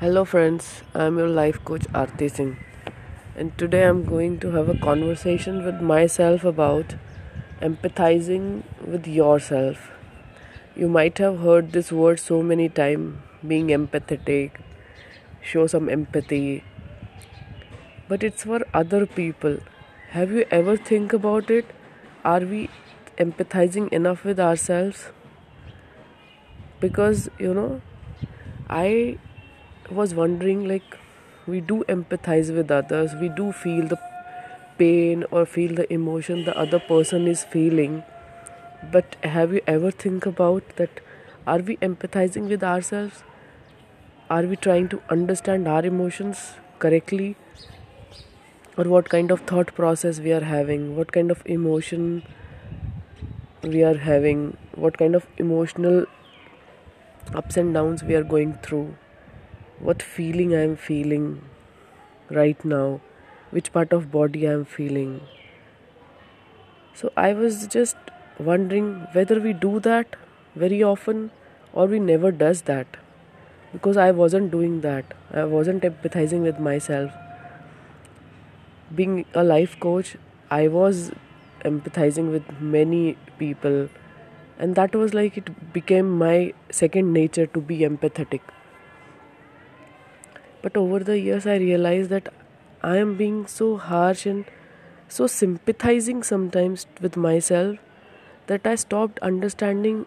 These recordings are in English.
Hello, friends. I'm your life coach Aarti Singh, and today I'm going to have a conversation with myself about empathizing with yourself. You might have heard this word so many times being empathetic, show some empathy, but it's for other people. Have you ever think about it? Are we empathizing enough with ourselves? Because you know, I was wondering like we do empathize with others. We do feel the pain or feel the emotion the other person is feeling. But have you ever think about that are we empathizing with ourselves? Are we trying to understand our emotions correctly? Or what kind of thought process we are having? What kind of emotion we are having? What kind of emotional ups and downs we are going through what feeling I am feeling right now, which part of body I am feeling. So I was just wondering whether we do that very often or we never does that because I wasn't doing that. I wasn't empathizing with myself. Being a life coach, I was empathizing with many people and that was like it became my second nature to be empathetic but over the years, I realized that I am being so harsh and so sympathizing sometimes with myself that I stopped understanding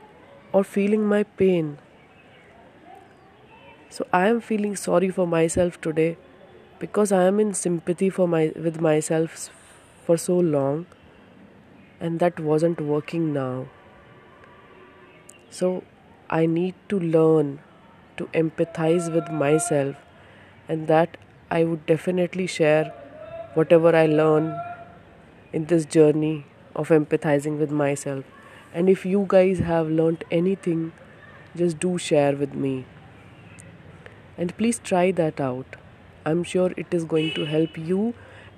or feeling my pain. So I am feeling sorry for myself today because I am in sympathy for my with myself for so long and that wasn't working now. So I need to learn to empathize with myself and that I would definitely share whatever I learn in this journey of empathizing with myself. And if you guys have learned anything, just do share with me. And please try that out. I'm sure it is going to help you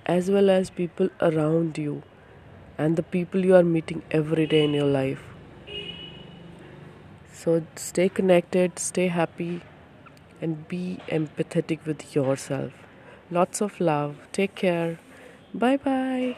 as well as people around you and the people you are meeting every day in your life. So stay connected, stay happy and be empathetic with yourself. Lots of love. Take care. Bye bye.